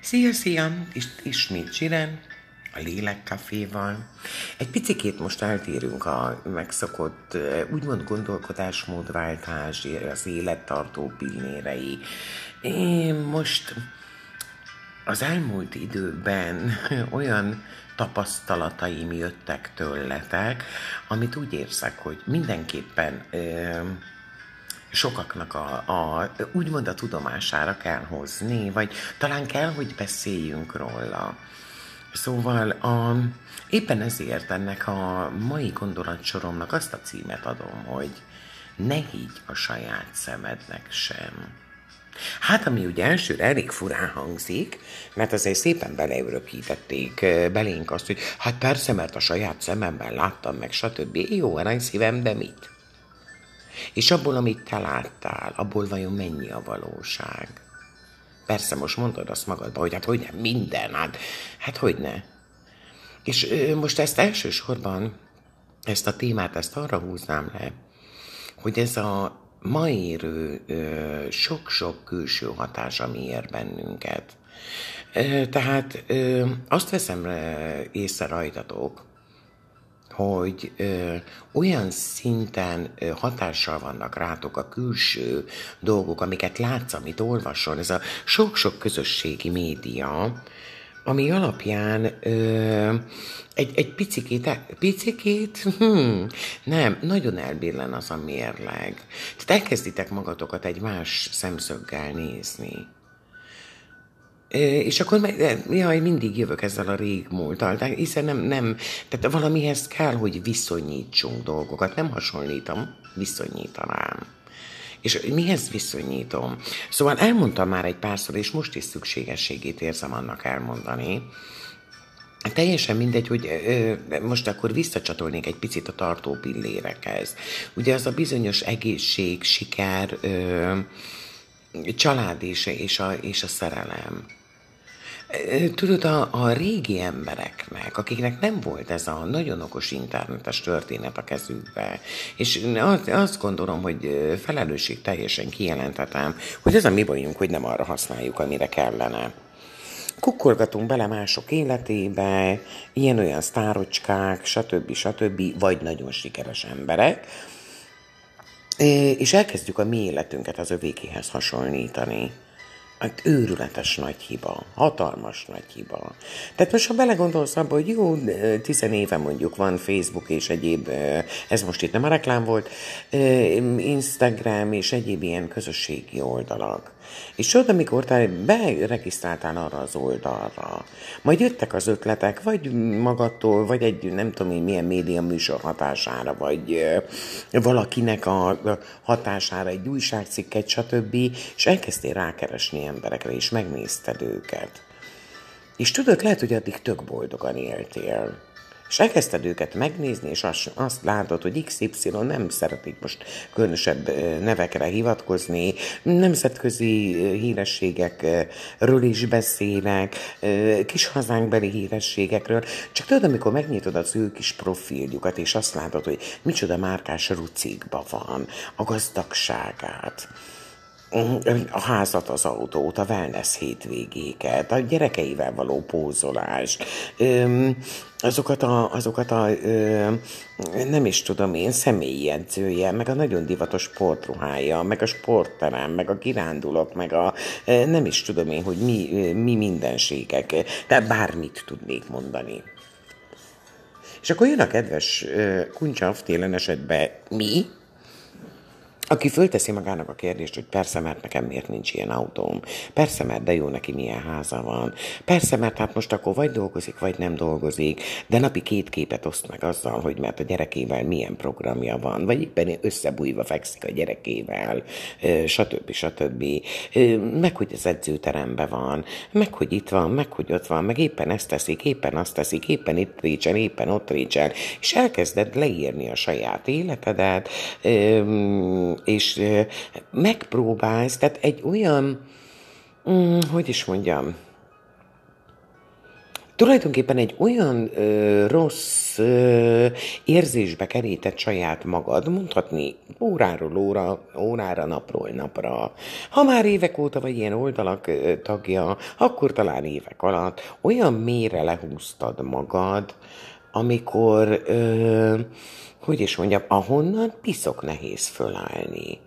Szia, szia! Is, ismét Zsiren, a Lélekkaféval. Egy picikét most eltérünk a megszokott, úgymond gondolkodásmódváltás, az élettartó pillérei. Én most az elmúlt időben olyan tapasztalataim jöttek tőletek, amit úgy érzek, hogy mindenképpen sokaknak a, a, úgymond a tudomására kell hozni, vagy talán kell, hogy beszéljünk róla. Szóval a, éppen ezért ennek a mai gondolatsoromnak azt a címet adom, hogy ne higgy a saját szemednek sem. Hát, ami ugye elsőre elég furán hangzik, mert azért szépen beleörökítették belénk azt, hogy hát persze, mert a saját szememben láttam meg, stb. Jó, arany szívem, de mit? És abból, amit te láttál, abból vajon mennyi a valóság? Persze most mondod azt magadba, hogy hát hogy nem, minden, hát, hát hogy ne. És ö, most ezt elsősorban, ezt a témát, ezt arra húznám le, hogy ez a ma érő sok-sok külső hatás, ami ér bennünket. Ö, tehát ö, azt veszem észre rajtatok, hogy ö, olyan szinten ö, hatással vannak rátok a külső dolgok, amiket látsz, amit olvasol, ez a sok-sok közösségi média, ami alapján ö, egy, egy picikét, picikét, hmm, nem, nagyon elbillen az a mérleg. Tehát elkezditek magatokat egy más szemszöggel nézni. És akkor jaj, mindig jövök ezzel a régmúltal, de hiszen nem, nem, tehát valamihez kell, hogy viszonyítsunk dolgokat, nem hasonlítom, viszonyítanám. És mihez viszonyítom? Szóval elmondtam már egy párszor, és most is szükségességét érzem annak elmondani, Teljesen mindegy, hogy ö, most akkor visszacsatolnék egy picit a tartó pillérekhez. Ugye az a bizonyos egészség, siker, ö, család és, és, a, és a szerelem. Tudod, a, a régi embereknek, akiknek nem volt ez a nagyon okos internetes történet a kezükbe, és azt gondolom, hogy felelősség teljesen kijelentetem, hogy ez a mi bajunk, hogy nem arra használjuk, amire kellene. Kukkolgatunk bele mások életébe, ilyen-olyan sztárocskák, stb. stb. vagy nagyon sikeres emberek, és elkezdjük a mi életünket az övékéhez hasonlítani. Hát őrületes nagy hiba, hatalmas nagy hiba. Tehát most, ha belegondolsz abba, hogy jó, tizen éve mondjuk van Facebook és egyéb, ez most itt nem a reklám volt, Instagram és egyéb ilyen közösségi oldalak. És tudod, amikor te beregisztráltál arra az oldalra, majd jöttek az ötletek, vagy magadtól, vagy egy nem tudom én milyen média műsor hatására, vagy valakinek a hatására, egy újságcikket, stb. És elkezdtél rákeresni emberekre, és megnézted őket. És tudod, lehet, hogy addig tök boldogan éltél. És elkezdted őket megnézni, és azt, azt látod, hogy XY nem szeretik most különösebb nevekre hivatkozni, nemzetközi hírességekről is beszélek, kis hazánkbeli hírességekről, csak tudod, amikor megnyitod az ő kis profiljukat, és azt látod, hogy micsoda márkás rucikba van, a gazdagságát, a házat, az autót, a wellness hétvégéket, a gyerekeivel való pózolást, azokat a, azokat a nem is tudom én, személyi edzője, meg a nagyon divatos sportruhája, meg a sportterem, meg a kirándulok, meg a nem is tudom én, hogy mi, mi mindenségek, de bármit tudnék mondani. És akkor jön a kedves kuncsav télen esetben mi, aki fölteszi magának a kérdést, hogy persze, mert nekem miért nincs ilyen autóm, persze, mert de jó neki milyen háza van, persze, mert hát most akkor vagy dolgozik, vagy nem dolgozik, de napi két képet oszt meg azzal, hogy mert a gyerekével milyen programja van, vagy éppen összebújva fekszik a gyerekével, stb. stb. Meg, hogy az edzőteremben van, meg, hogy itt van, meg, hogy ott van, meg éppen ezt teszik, éppen azt teszik, éppen itt récsel, éppen ott récsel, és elkezded leírni a saját életedet, és megpróbálsz, tehát egy olyan, mm, hogy is mondjam, tulajdonképpen egy olyan ö, rossz ö, érzésbe kerített saját magad, mondhatni óráról óra, órára, napról napra. Ha már évek óta vagy ilyen oldalak ö, tagja, akkor talán évek alatt olyan mélyre lehúztad magad, amikor, ö, hogy is mondjam, ahonnan piszok nehéz fölállni.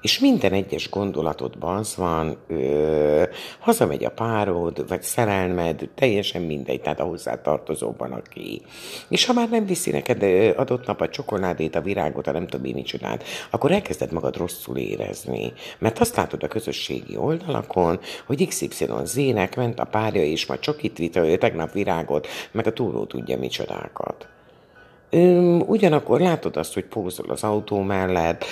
És minden egyes gondolatodban az van, ö, hazamegy a párod, vagy szerelmed, teljesen mindegy, tehát a hozzá tartozóban, aki. És ha már nem viszi neked adott nap a csokoládét, a virágot, a nem tudom én micsodát, akkor elkezded magad rosszul érezni. Mert azt látod a közösségi oldalakon, hogy XYZ-nek ment a párja, és ma csokit vitt, tegnap virágot, meg a túró tudja micsodákat. Öm, ugyanakkor látod azt, hogy pózol az autó mellett,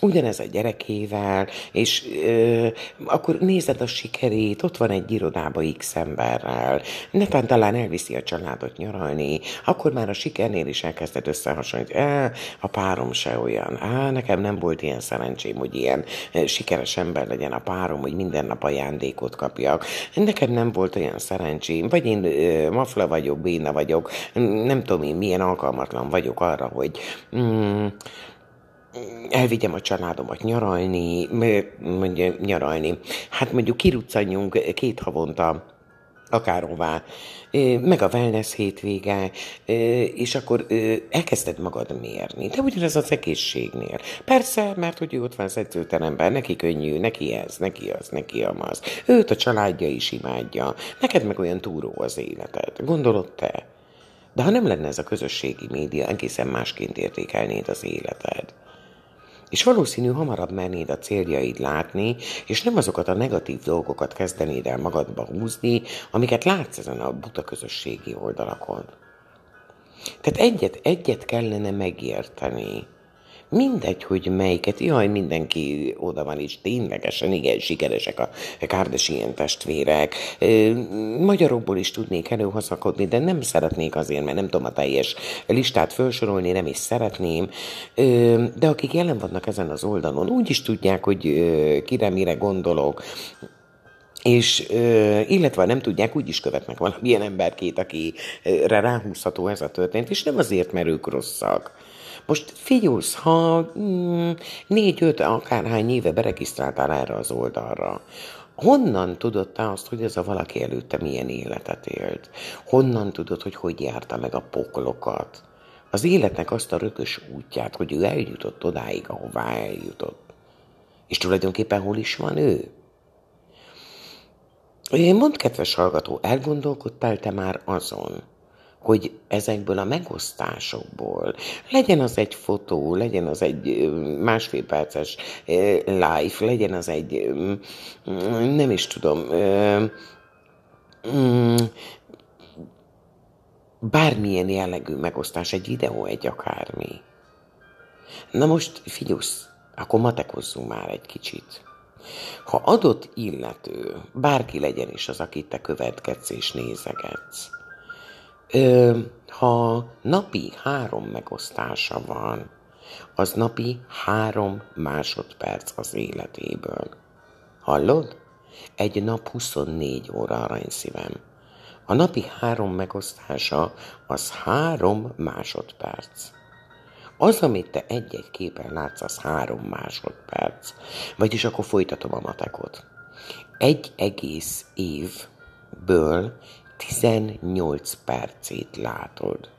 ugyanez a gyerekével, és ö, akkor nézed a sikerét, ott van egy irodába X emberrel, netán talán elviszi a családot nyaralni, akkor már a sikernél is elkezded összehasonlítani, e, a párom se olyan, á, nekem nem volt ilyen szerencsém, hogy ilyen sikeres ember legyen a párom, hogy minden nap ajándékot kapjak, nekem nem volt olyan szerencsém, vagy én ö, mafla vagyok, béna vagyok, nem tudom én milyen alkalmatlan vagyok arra, hogy mm, elvigyem a családomat nyaralni, mondja, nyaralni. Hát mondjuk kiruccanjunk két havonta akárhová, meg a wellness hétvége, és akkor elkezded magad mérni. De ugyanez az egészségnél. Persze, mert hogy ő ott van az edzőteremben, neki könnyű, neki ez, neki az, neki amaz. Őt a családja is imádja. Neked meg olyan túró az életed. Gondolod te? De ha nem lenne ez a közösségi média, egészen másként értékelnéd az életed. És valószínű hamarabb mernéd a céljaid látni, és nem azokat a negatív dolgokat kezdenéd el magadba húzni, amiket látsz ezen a buta közösségi oldalakon. Tehát egyet, egyet kellene megérteni, Mindegy, hogy melyiket, jaj, mindenki oda van is, ténylegesen, igen, sikeresek a Kardashian testvérek. Magyarokból is tudnék előhozakodni, de nem szeretnék azért, mert nem tudom a teljes listát felsorolni, nem is szeretném. De akik jelen vannak ezen az oldalon, úgy is tudják, hogy kire mire gondolok, és illetve nem tudják, úgy is követnek valamilyen emberkét, akire ráhúzható ez a történet, és nem azért, mert ők rosszak, most figyelsz, ha mm, négy-öt akárhány éve beregisztráltál erre az oldalra, honnan tudod te azt, hogy ez a valaki előtte milyen életet élt? Honnan tudod, hogy hogy járta meg a poklokat? Az életnek azt a rökös útját, hogy ő eljutott odáig, ahová eljutott. És tulajdonképpen hol is van ő? Mondd, kedves hallgató, elgondolkodtál te már azon, hogy ezekből a megosztásokból legyen az egy fotó, legyen az egy másfél perces live, legyen az egy, nem is tudom, bármilyen jellegű megosztás, egy videó, egy akármi. Na most figyelsz, akkor matekozzunk már egy kicsit. Ha adott illető, bárki legyen is az, akit te követkedsz és nézegetsz, Ö, ha napi három megosztása van, az napi három másodperc az életéből. Hallod? Egy nap 24 óra aranyszívem. A napi három megosztása az három másodperc. Az, amit te egy-egy képen látsz, az három másodperc. Vagyis akkor folytatom a matekot. Egy egész évből 18 percét látod.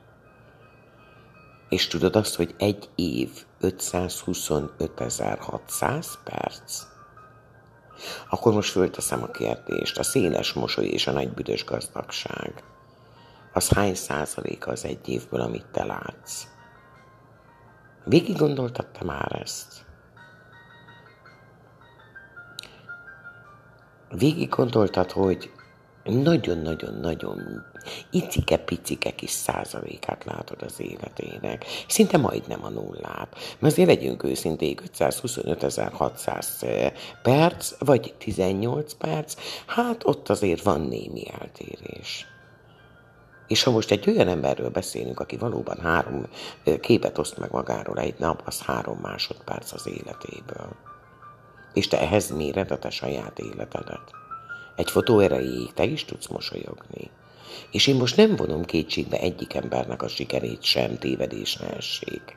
És tudod azt, hogy egy év 525.600 perc? Akkor most fölteszem a kérdést, a széles mosoly és a nagy büdös gazdagság. Az hány százaléka az egy évből, amit te látsz? Végig gondoltad te már ezt? Végig gondoltad, hogy nagyon-nagyon-nagyon icike-picike kis százalékát látod az életének. Szinte majdnem a nullát. Mert azért legyünk őszinték, 525.600 perc, vagy 18 perc, hát ott azért van némi eltérés. És ha most egy olyan emberről beszélünk, aki valóban három képet oszt meg magáról egy nap, az három másodperc az életéből. És te ehhez méred a te saját életedet. Egy fotó erejéig te is tudsz mosolyogni. És én most nem vonom kétségbe egyik embernek a sikerét sem, tévedés ne.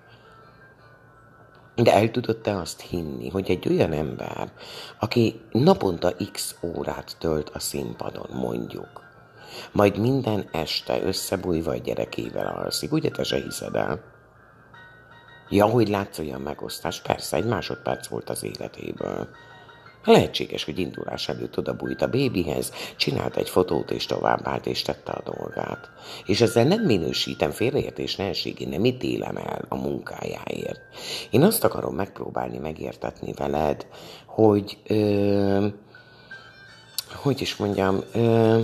De el tudod te azt hinni, hogy egy olyan ember, aki naponta x órát tölt a színpadon, mondjuk, majd minden este összebújva a gyerekével alszik, ugye te se hiszed el? Ja, hogy látsz olyan megosztás, persze, egy másodperc volt az életéből. Lehetséges, hogy indulás előtt oda bújt a bébihez, csinált egy fotót és továbbált és tette a dolgát. És ezzel nem minősítem félreértés nehézségén, nem ítélem el a munkájáért. Én azt akarom megpróbálni megértetni veled, hogy, ö, hogy is mondjam, ö,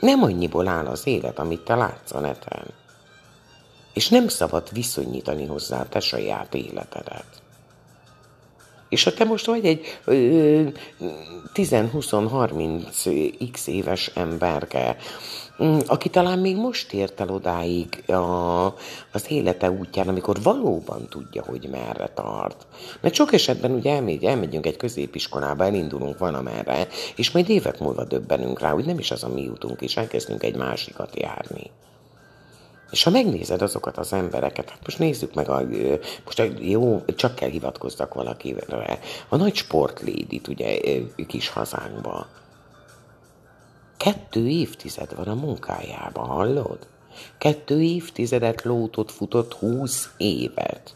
nem annyiból áll az élet, amit te látsz a neten. És nem szabad viszonyítani hozzá te saját életedet. És ha te most vagy egy 10-20-30 x éves emberke, mm, aki talán még most ért el odáig a, az élete útján, amikor valóban tudja, hogy merre tart. Mert sok esetben ugye elmegy, elmegyünk egy középiskolába, elindulunk valamerre, és majd évek múlva döbbenünk rá, hogy nem is az a mi útunk, és elkezdünk egy másikat járni. És ha megnézed azokat az embereket, hát most nézzük meg, a, most jó, csak kell hivatkozzak valakire, a nagy sportlédit ugye kis hazánkba. Kettő évtized van a munkájába, hallod? Kettő évtizedet lótot futott húsz évet,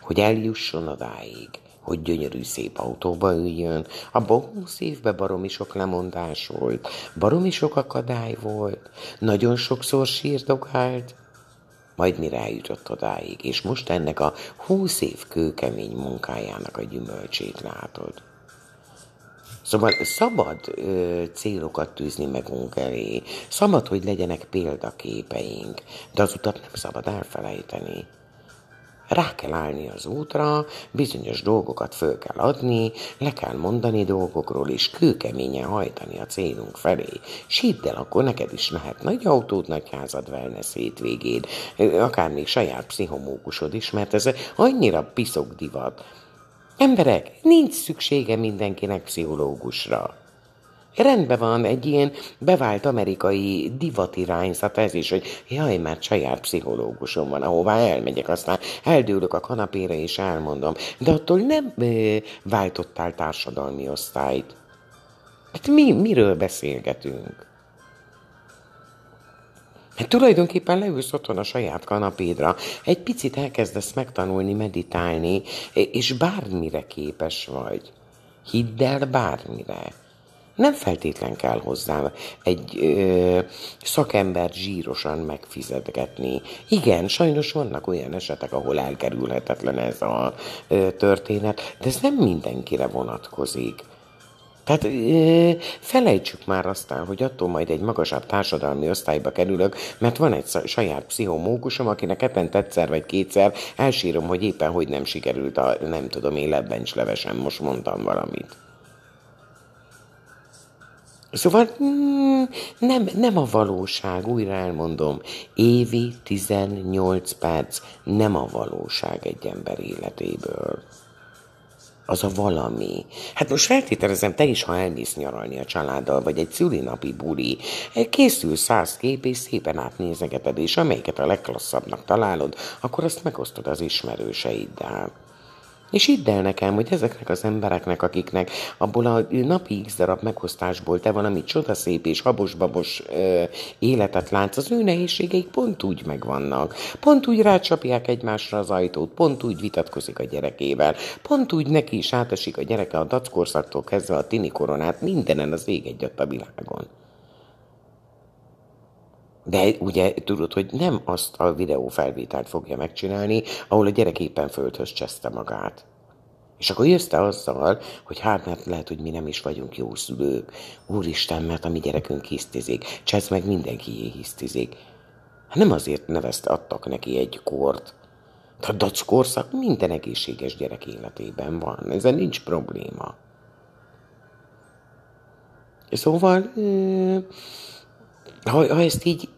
hogy eljusson odáig, hogy gyönyörű szép autóba üljön. Abban húsz évben baromi sok lemondás volt, baromi sok akadály volt, nagyon sokszor sírdogált, majd mire eljutott odáig, és most ennek a húsz év kőkemény munkájának a gyümölcsét látod. Szóval szabad ö, célokat tűzni megunk elé, szabad, hogy legyenek példaképeink, de az utat nem szabad elfelejteni. Rá kell állni az útra, bizonyos dolgokat föl kell adni, le kell mondani dolgokról, és kőkeményen hajtani a célunk felé. S hidd el, akkor neked is lehet nagy autód, nagy házad, wellness hétvégéd, akár még saját pszichomókusod is, mert ez annyira piszok divat. Emberek, nincs szüksége mindenkinek pszichológusra. Rendben van, egy ilyen bevált amerikai divatirányzat ez is, hogy jaj, mert saját pszichológusom van, ahová elmegyek, aztán eldőlök a kanapére és elmondom. De attól nem ö, váltottál társadalmi osztályt. Hát mi, miről beszélgetünk? Hát tulajdonképpen leülsz otthon a saját kanapédra, egy picit elkezdesz megtanulni, meditálni, és bármire képes vagy. Hidd el bármire. Nem feltétlen kell hozzá egy ö, szakembert zsírosan megfizetgetni. Igen, sajnos vannak olyan esetek, ahol elkerülhetetlen ez a ö, történet, de ez nem mindenkire vonatkozik. Tehát ö, felejtsük már aztán, hogy attól majd egy magasabb társadalmi osztályba kerülök, mert van egy saját pszichomókusom, akinek hetente egyszer vagy kétszer elsírom, hogy éppen hogy nem sikerült a, nem tudom én, lebbencslevesem, most mondtam valamit. Szóval mm, nem, nem a valóság, újra elmondom, évi 18 perc nem a valóság egy ember életéből. Az a valami. Hát most feltételezem, te is, ha elmész nyaralni a családdal, vagy egy szülinapi buli, készül száz kép, és szépen átnézegeted, és amelyiket a legklasszabbnak találod, akkor azt megosztod az ismerőseiddel. És hidd el nekem, hogy ezeknek az embereknek, akiknek abból a napi x darab meghoztásból te valami csodaszép és habos-babos ö, életet látsz, az ő nehézségeik pont úgy megvannak. Pont úgy rácsapják egymásra az ajtót, pont úgy vitatkozik a gyerekével, pont úgy neki is átesik a gyereke a dackorszaktól kezdve a tini koronát, mindenen az ég egyat a világon. De ugye tudod, hogy nem azt a videófelvételt fogja megcsinálni, ahol a gyerek éppen földhöz cseszte magát. És akkor jössz te azzal, hogy hát mert lehet, hogy mi nem is vagyunk jó szülők. Úristen, mert a mi gyerekünk hisztizik. Csesz meg mindenki hisztizik. Hát nem azért nevezte, adtak neki egy kort. A dac korszak minden egészséges gyerek életében van. Ezzel nincs probléma. Szóval, ha, ha ezt így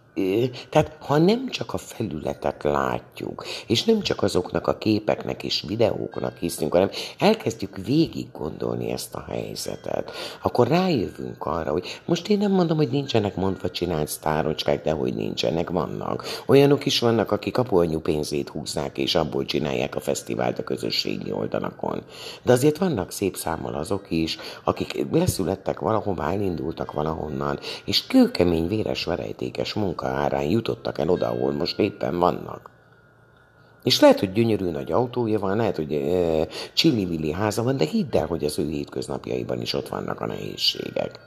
tehát ha nem csak a felületet látjuk, és nem csak azoknak a képeknek és videóknak hiszünk, hanem elkezdjük végig gondolni ezt a helyzetet, akkor rájövünk arra, hogy most én nem mondom, hogy nincsenek mondva csinált sztárocskák, de hogy nincsenek, vannak. Olyanok is vannak, akik apuanyu pénzét húzzák, és abból csinálják a fesztivált a közösségi oldalakon. De azért vannak szép számmal azok is, akik leszülettek valahová, elindultak valahonnan, és kőkemény, véres, verejtékes munka árán jutottak el oda, ahol most éppen vannak. És lehet, hogy gyönyörű nagy autója van, lehet, hogy e, csillivilli háza van, de hidd el, hogy az ő hétköznapjaiban is ott vannak a nehézségek.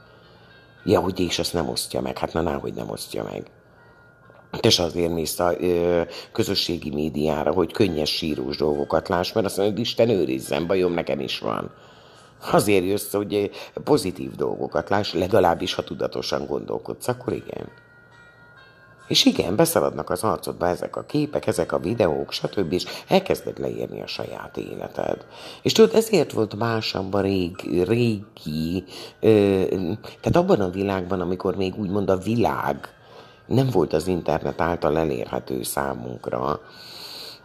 Ja, hogy és azt nem osztja meg, hát na, hogy nem osztja meg. És azért mész a ö, közösségi médiára, hogy könnyes sírós dolgokat láss, mert azt hogy Isten őrizzen, bajom nekem is van. Azért jössz, hogy pozitív dolgokat láss, legalábbis ha tudatosan gondolkodsz, akkor igen. És igen, beszaladnak az arcodba ezek a képek, ezek a videók, stb. és elkezded leírni a saját életed. És tudod, ezért volt másabb a rég, régi, ö, tehát abban a világban, amikor még úgymond a világ nem volt az internet által elérhető számunkra,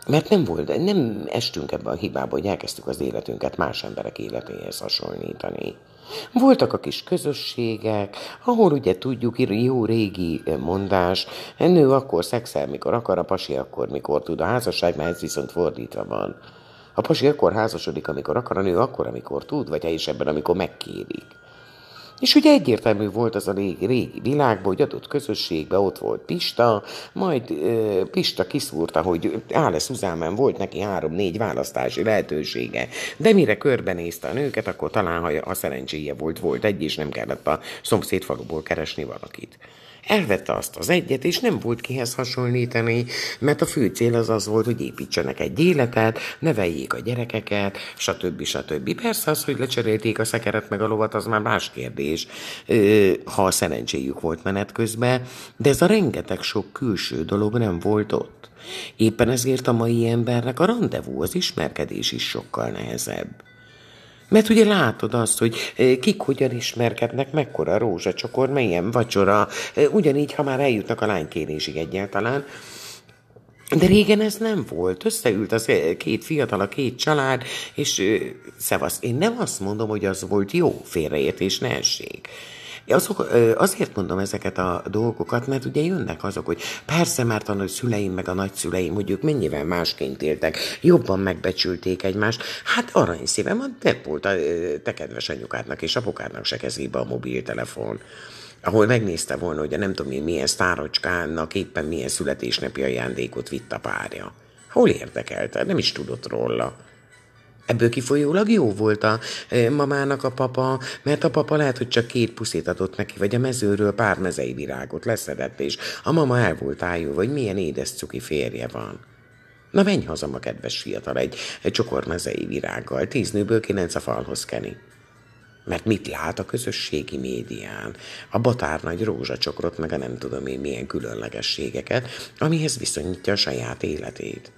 mert nem volt, nem estünk ebbe a hibába, hogy elkezdtük az életünket más emberek életéhez hasonlítani. Voltak a kis közösségek, ahol ugye tudjuk, jó régi mondás, nő akkor szexel, mikor akar, a pasi akkor, mikor tud. A házasságnál ez viszont fordítva van. A pasi akkor házasodik, amikor akar, a nő akkor, amikor tud, vagy is ebben, amikor megkérik. És ugye egyértelmű volt az a régi, régi világban, hogy adott közösségben ott volt Pista, majd ö, Pista kiszúrta, hogy Ále Szuzámen volt neki három-négy választási lehetősége, de mire körbenézte a nőket, akkor talán, ha a szerencséje volt, volt egy, és nem kellett a szomszéd faluból keresni valakit. Elvette azt az egyet, és nem volt kihez hasonlítani, mert a fő cél az az volt, hogy építsenek egy életet, neveljék a gyerekeket, stb. stb. Persze az, hogy lecserélték a szekeret meg a lovat, az már más kérdés, ha a szerencséjük volt menet közben, de ez a rengeteg sok külső dolog nem volt ott. Éppen ezért a mai embernek a rendezvú, az ismerkedés is sokkal nehezebb. Mert ugye látod azt, hogy eh, kik hogyan ismerkednek, mekkora rózsacsokor, milyen vacsora, eh, ugyanígy, ha már eljutnak a lánykérésig egyáltalán, de régen ez nem volt. Összeült az eh, két fiatal, a két család, és szevasz. Én nem azt mondom, hogy az volt jó félreértés, ne essék. Azok, azért mondom ezeket a dolgokat, mert ugye jönnek azok, hogy persze, mert a szüleim meg a nagyszüleim, hogy ők mennyivel másként éltek, jobban megbecsülték egymást. Hát aranyszívem, nem volt a te kedves anyukádnak és apukádnak se kezébe a mobiltelefon ahol megnézte volna, hogy a nem tudom én milyen sztárocskának éppen milyen születésnapi ajándékot vitt a párja. Hol érdekelte? Nem is tudott róla. Ebből kifolyólag jó volt a e, mamának a papa, mert a papa lehet, hogy csak két puszét adott neki, vagy a mezőről pár mezei virágot leszedett, és a mama el volt ájú, vagy milyen édes cuki férje van. Na menj haza, ma kedves fiatal, egy, egy csokor mezei virággal, tíz nőből kilenc a falhoz keni. Mert mit lát a közösségi médián? A batárnagy rózsacsokrot, meg a nem tudom én milyen különlegességeket, amihez viszonyítja a saját életét.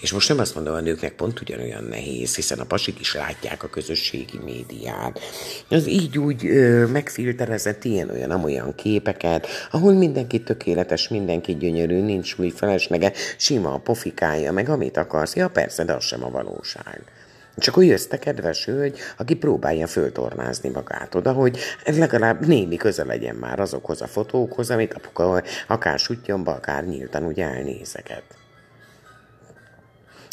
És most nem azt mondom, a nőknek pont ugyanolyan nehéz, hiszen a pasik is látják a közösségi médiát. Az így úgy ö, megfilterezett ilyen-olyan, amolyan képeket, ahol mindenki tökéletes, mindenki gyönyörű, nincs új felesnege, sima a pofikája, meg amit akarsz. Ja persze, de az sem a valóság. Csak akkor jössz te, kedves hölgy, aki próbálja föltornázni magát oda, hogy legalább némi köze legyen már azokhoz a fotókhoz, amit apuka akár sutyomba, akár nyíltan ugye elnézeket.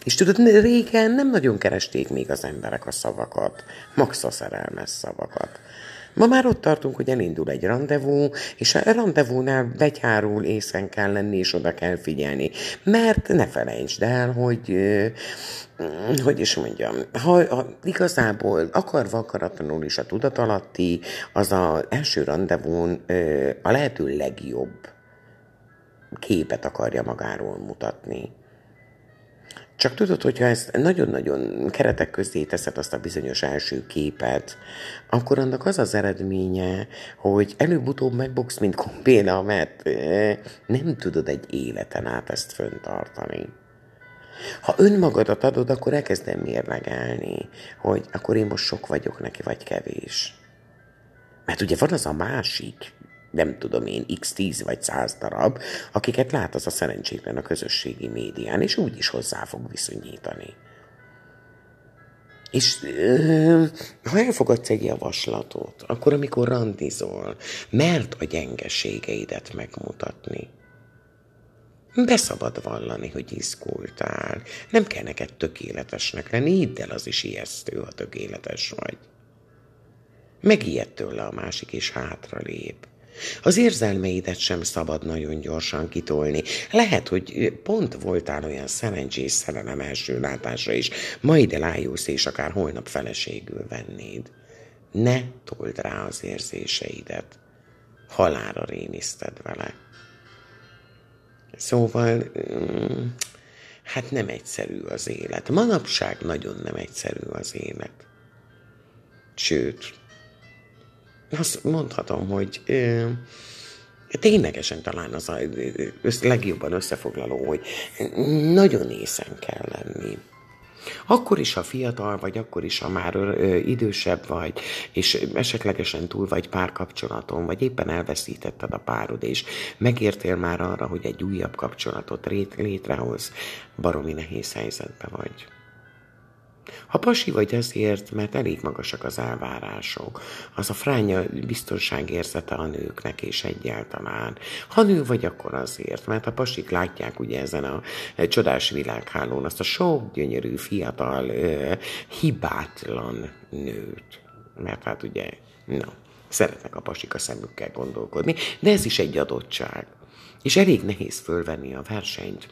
És tudod, régen nem nagyon keresték még az emberek a szavakat, max a szerelmes szavakat. Ma már ott tartunk, hogy elindul egy rendezvú, és a rendezvúnál begyárul, észen kell lenni, és oda kell figyelni. Mert ne felejtsd el, hogy, hogy is mondjam, ha, ha igazából akarva akaratlanul is a tudatalatti, az az első rendezvún a lehető legjobb képet akarja magáról mutatni. Csak tudod, hogyha ezt nagyon-nagyon keretek közé teszed azt a bizonyos első képet, akkor annak az az eredménye, hogy előbb-utóbb megbogsz, mint kombéna, mert nem tudod egy életen át ezt föntartani. Ha önmagadat adod, akkor elkezdem mérlegelni, hogy akkor én most sok vagyok neki, vagy kevés. Mert ugye van az a másik nem tudom én, x10 vagy 100 darab, akiket lát az a szerencsétlen a közösségi médián, és úgy is hozzá fog viszonyítani. És ha elfogadsz egy javaslatot, akkor amikor randizol, mert a gyengeségeidet megmutatni. Beszabad vallani, hogy izgultál. Nem kell neked tökéletesnek lenni, hidd el, az is ijesztő, ha tökéletes vagy. Megijed tőle a másik, és hátra lép. Az érzelmeidet sem szabad nagyon gyorsan kitolni. Lehet, hogy pont voltál olyan szerencsés szerelem első látásra is, majd elájulsz, és akár holnap feleségül vennéd. Ne told rá az érzéseidet. Halára rémiszted vele. Szóval, mm, hát nem egyszerű az élet. Manapság nagyon nem egyszerű az élet. Sőt, azt mondhatom, hogy ö, ténylegesen talán az a legjobban összefoglaló, hogy nagyon észen kell lenni. Akkor is, ha fiatal vagy, akkor is, ha már ö, idősebb vagy, és esetlegesen túl vagy párkapcsolaton, vagy éppen elveszítetted a párod, és megértél már arra, hogy egy újabb kapcsolatot létrehoz, baromi nehéz helyzetbe vagy. Ha pasi vagy azért, mert elég magasak az elvárások, az a fránya biztonságérzete a nőknek és egyáltalán. Ha nő vagy, akkor azért, mert a pasik látják ugye ezen a csodás világhálón azt a sok gyönyörű, fiatal, hibátlan nőt. Mert hát ugye, na, szeretnek a pasik a szemükkel gondolkodni, de ez is egy adottság. És elég nehéz fölvenni a versenyt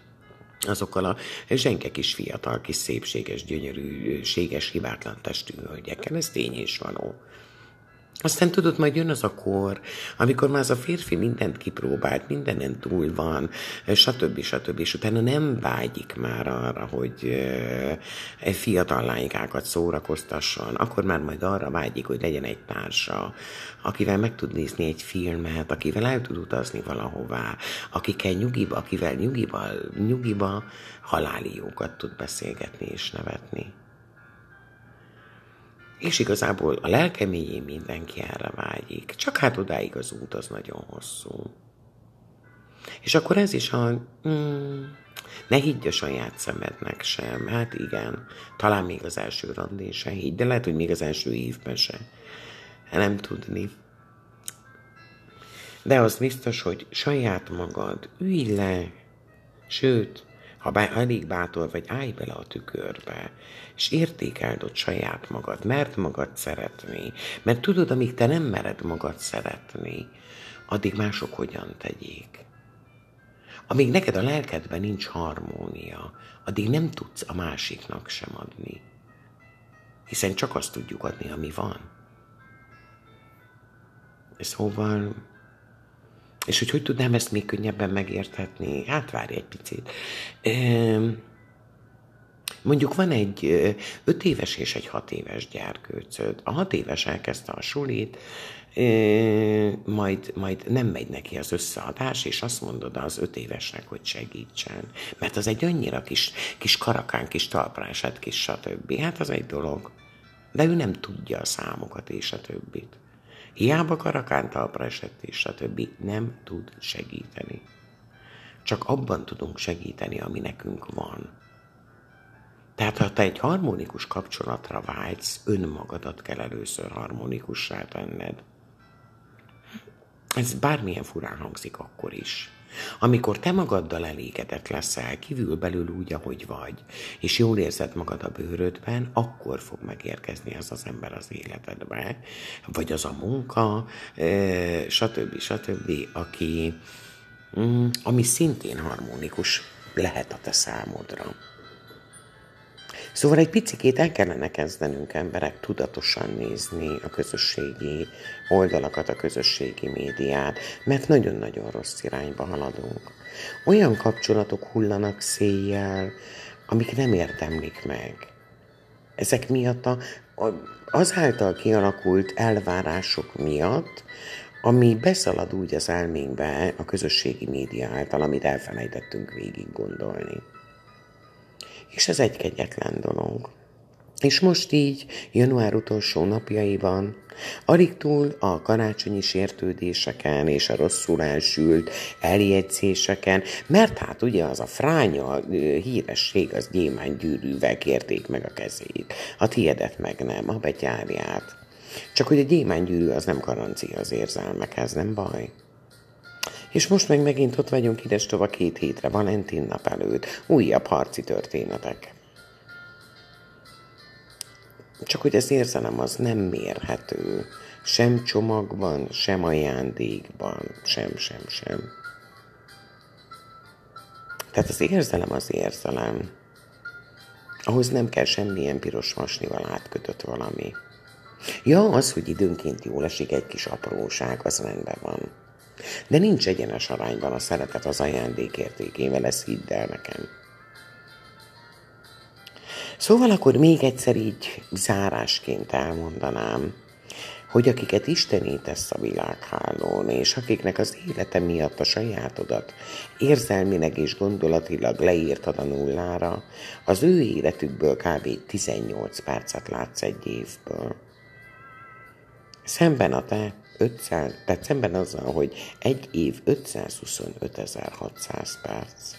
azokkal a zsenke kis fiatal, kis szépséges, gyönyörűséges, hibátlan testű hölgyekkel. Ez tény és való. Aztán tudod, majd jön az a kor, amikor már az a férfi mindent kipróbált, mindenen túl van, stb. stb. És utána nem vágyik már arra, hogy egy fiatal lánykákat szórakoztasson, akkor már majd arra vágyik, hogy legyen egy társa, akivel meg tud nézni egy filmet, akivel el tud utazni valahová, akikkel nyugiba, akivel nyugiba, nyugiba haláli jókat tud beszélgetni és nevetni. És igazából a lelkeméjén mindenki erre vágyik. Csak hát odáig az út az nagyon hosszú. És akkor ez is a... Mm, ne higgy a saját szemednek sem. Hát igen, talán még az első randén se higgy, de lehet, hogy még az első évben se. Nem tudni. De az biztos, hogy saját magad ülj le, sőt, ha bá, elég bátor vagy, állj bele a tükörbe, és értékeld ott saját magad, mert magad szeretni. Mert tudod, amíg te nem mered magad szeretni, addig mások hogyan tegyék. Amíg neked a lelkedben nincs harmónia, addig nem tudsz a másiknak sem adni. Hiszen csak azt tudjuk adni, ami van. Szóval és hogy hogy tudnám ezt még könnyebben megérthetni? Hát várj egy picit. Mondjuk van egy öt éves és egy hat éves gyerkőcöd. A hat éves elkezdte a sulit, majd, majd nem megy neki az összeadás, és azt mondod az öt évesnek, hogy segítsen. Mert az egy annyira kis, kis karakán, kis talprását, kis stb. Hát az egy dolog. De ő nem tudja a számokat és a többit. Hiába karakán talpra esett és stb. nem tud segíteni. Csak abban tudunk segíteni, ami nekünk van. Tehát ha te egy harmonikus kapcsolatra vágysz, önmagadat kell először harmonikussá tenned. Ez bármilyen furán hangzik akkor is. Amikor te magaddal elégedett leszel, kívül belül úgy, ahogy vagy, és jól érzed magad a bőrödben, akkor fog megérkezni az az ember az életedbe, vagy az a munka, stb. stb., aki, mm, ami szintén harmonikus lehet a te számodra. Szóval egy picikét el kellene kezdenünk emberek tudatosan nézni a közösségi oldalakat, a közösségi médiát, mert nagyon-nagyon rossz irányba haladunk. Olyan kapcsolatok hullanak széjjel, amik nem érdemlik meg. Ezek miatt a, azáltal kialakult elvárások miatt, ami beszalad úgy az elménkbe a közösségi média által, amit elfelejtettünk végig gondolni. És ez egy kegyetlen dolog. És most így, január utolsó napjaiban, alig túl a karácsonyi sértődéseken és a rosszul elsült eljegyzéseken, mert hát ugye az a fránya híresség, az gyémánygyűrűvel kérték meg a kezét. A tiédet meg nem, a betyárját. Csak hogy a gyémánygyűrű az nem garancia az érzelmekhez, nem baj? És most meg megint ott vagyunk ides tova két hétre, Valentin nap előtt, újabb harci történetek. Csak hogy az érzelem az nem mérhető. Sem csomagban, sem ajándékban, sem, sem, sem. Tehát az érzelem az érzelem. Ahhoz nem kell semmilyen piros masnival átkötött valami. Ja, az, hogy időnként jól esik egy kis apróság, az rendben van. De nincs egyenes arányban a szeretet az ajándék értékével, ezt hidd el nekem. Szóval akkor még egyszer így zárásként elmondanám, hogy akiket Istenítesz a világhálón, és akiknek az élete miatt a sajátodat érzelmileg és gondolatilag leírtad a nullára, az ő életükből kb. 18 percet látsz egy évből. Szemben a te 500, tehát szemben azzal, hogy egy év 525.600 perc.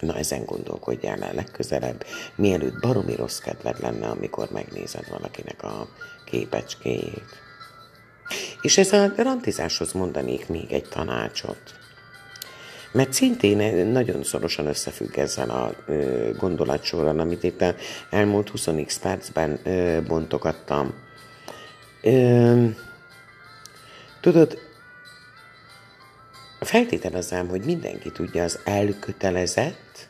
Na ezen gondolkodjál el legközelebb, mielőtt baromi rossz kedved lenne, amikor megnézed valakinek a képecskéjét. És ez a rantizáshoz mondanék még egy tanácsot. Mert szintén nagyon szorosan összefügg ezzel a ö, gondolatsorral, amit itt elmúlt 20 percben ö, bontogattam. Tudod, feltételezem, hogy mindenki tudja az elkötelezett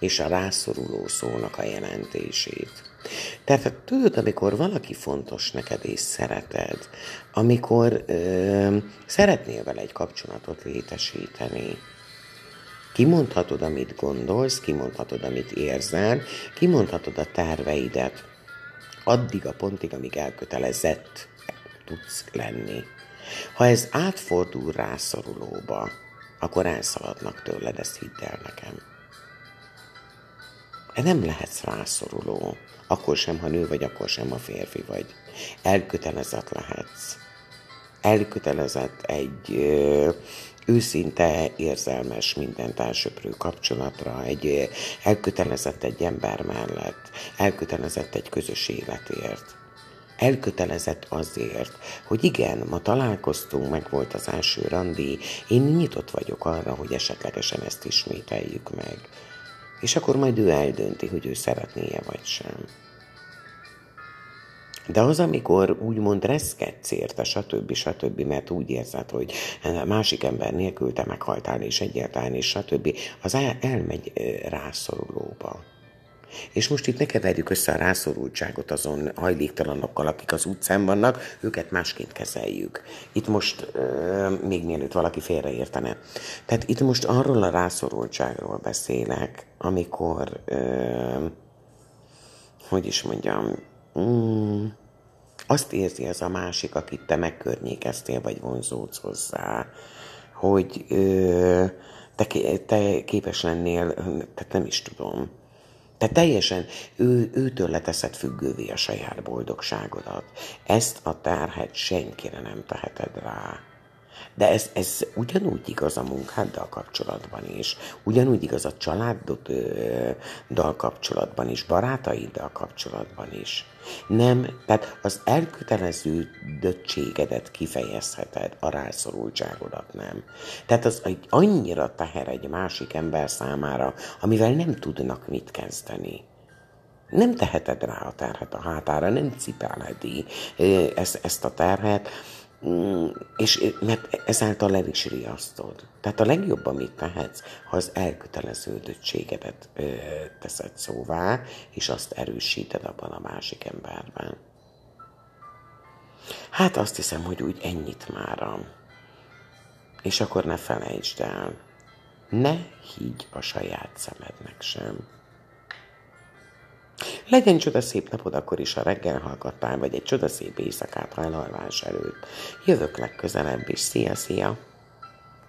és a rászoruló szónak a jelentését. Tehát tudod, amikor valaki fontos neked és szereted, amikor ö, szeretnél vele egy kapcsolatot létesíteni, kimondhatod, amit gondolsz, kimondhatod, amit érzel, kimondhatod a terveidet, addig a pontig, amíg elkötelezett tudsz lenni. Ha ez átfordul rászorulóba, akkor elszaladnak tőled, ezt hidd el nekem. Nem lehetsz rászoruló, akkor sem, ha nő vagy, akkor sem, ha férfi vagy. Elkötelezett lehetsz. Elkötelezett egy ö, őszinte, érzelmes, mindent elsöprő kapcsolatra, egy elkötelezett egy ember mellett, elkötelezett egy közös életért elkötelezett azért, hogy igen, ma találkoztunk, meg volt az első randi, én nyitott vagyok arra, hogy esetlegesen ezt ismételjük meg. És akkor majd ő eldönti, hogy ő szeretné-e vagy sem. De az, amikor úgymond reszkedsz érte, stb. stb., mert úgy érzed, hogy másik ember nélkül te meghaltál, és egyáltalán, és stb., az el, elmegy rászorulóba. És most itt ne keverjük össze a rászorultságot azon hajléktalanokkal, akik az utcán vannak, őket másként kezeljük. Itt most, euh, még mielőtt valaki félreértene. Tehát itt most arról a rászorultságról beszélek, amikor, euh, hogy is mondjam, mm, azt érzi ez a másik, akit te megkörnyékeztél, vagy vonzódsz hozzá, hogy ö, te, te képes lennél, tehát nem is tudom, te teljesen ő, őtől leteszed függővé a saját boldogságodat. Ezt a terhet senkire nem teheted rá. De ez, ez ugyanúgy igaz a munkáddal kapcsolatban is, ugyanúgy igaz a családdal kapcsolatban is, barátaiddal kapcsolatban is. Nem, tehát az elkötelező döttségedet kifejezheted, a rászorultságodat nem. Tehát az egy annyira teher egy másik ember számára, amivel nem tudnak mit kezdeni. Nem teheted rá a terhet a hátára, nem cipelheti ezt, ezt a terhet, és mert ezáltal el is riasztod. Tehát a legjobb, amit tehetsz, ha az elköteleződöttségedet ö, teszed szóvá, és azt erősíted abban a másik emberben. Hát azt hiszem, hogy úgy ennyit mára. És akkor ne felejtsd el, ne higgy a saját szemednek sem. Legyen szép napod akkor is, ha reggel hallgattál, vagy egy csodaszép éjszakát hajlalvás előtt. Jövök legközelebb is. Szia, szia!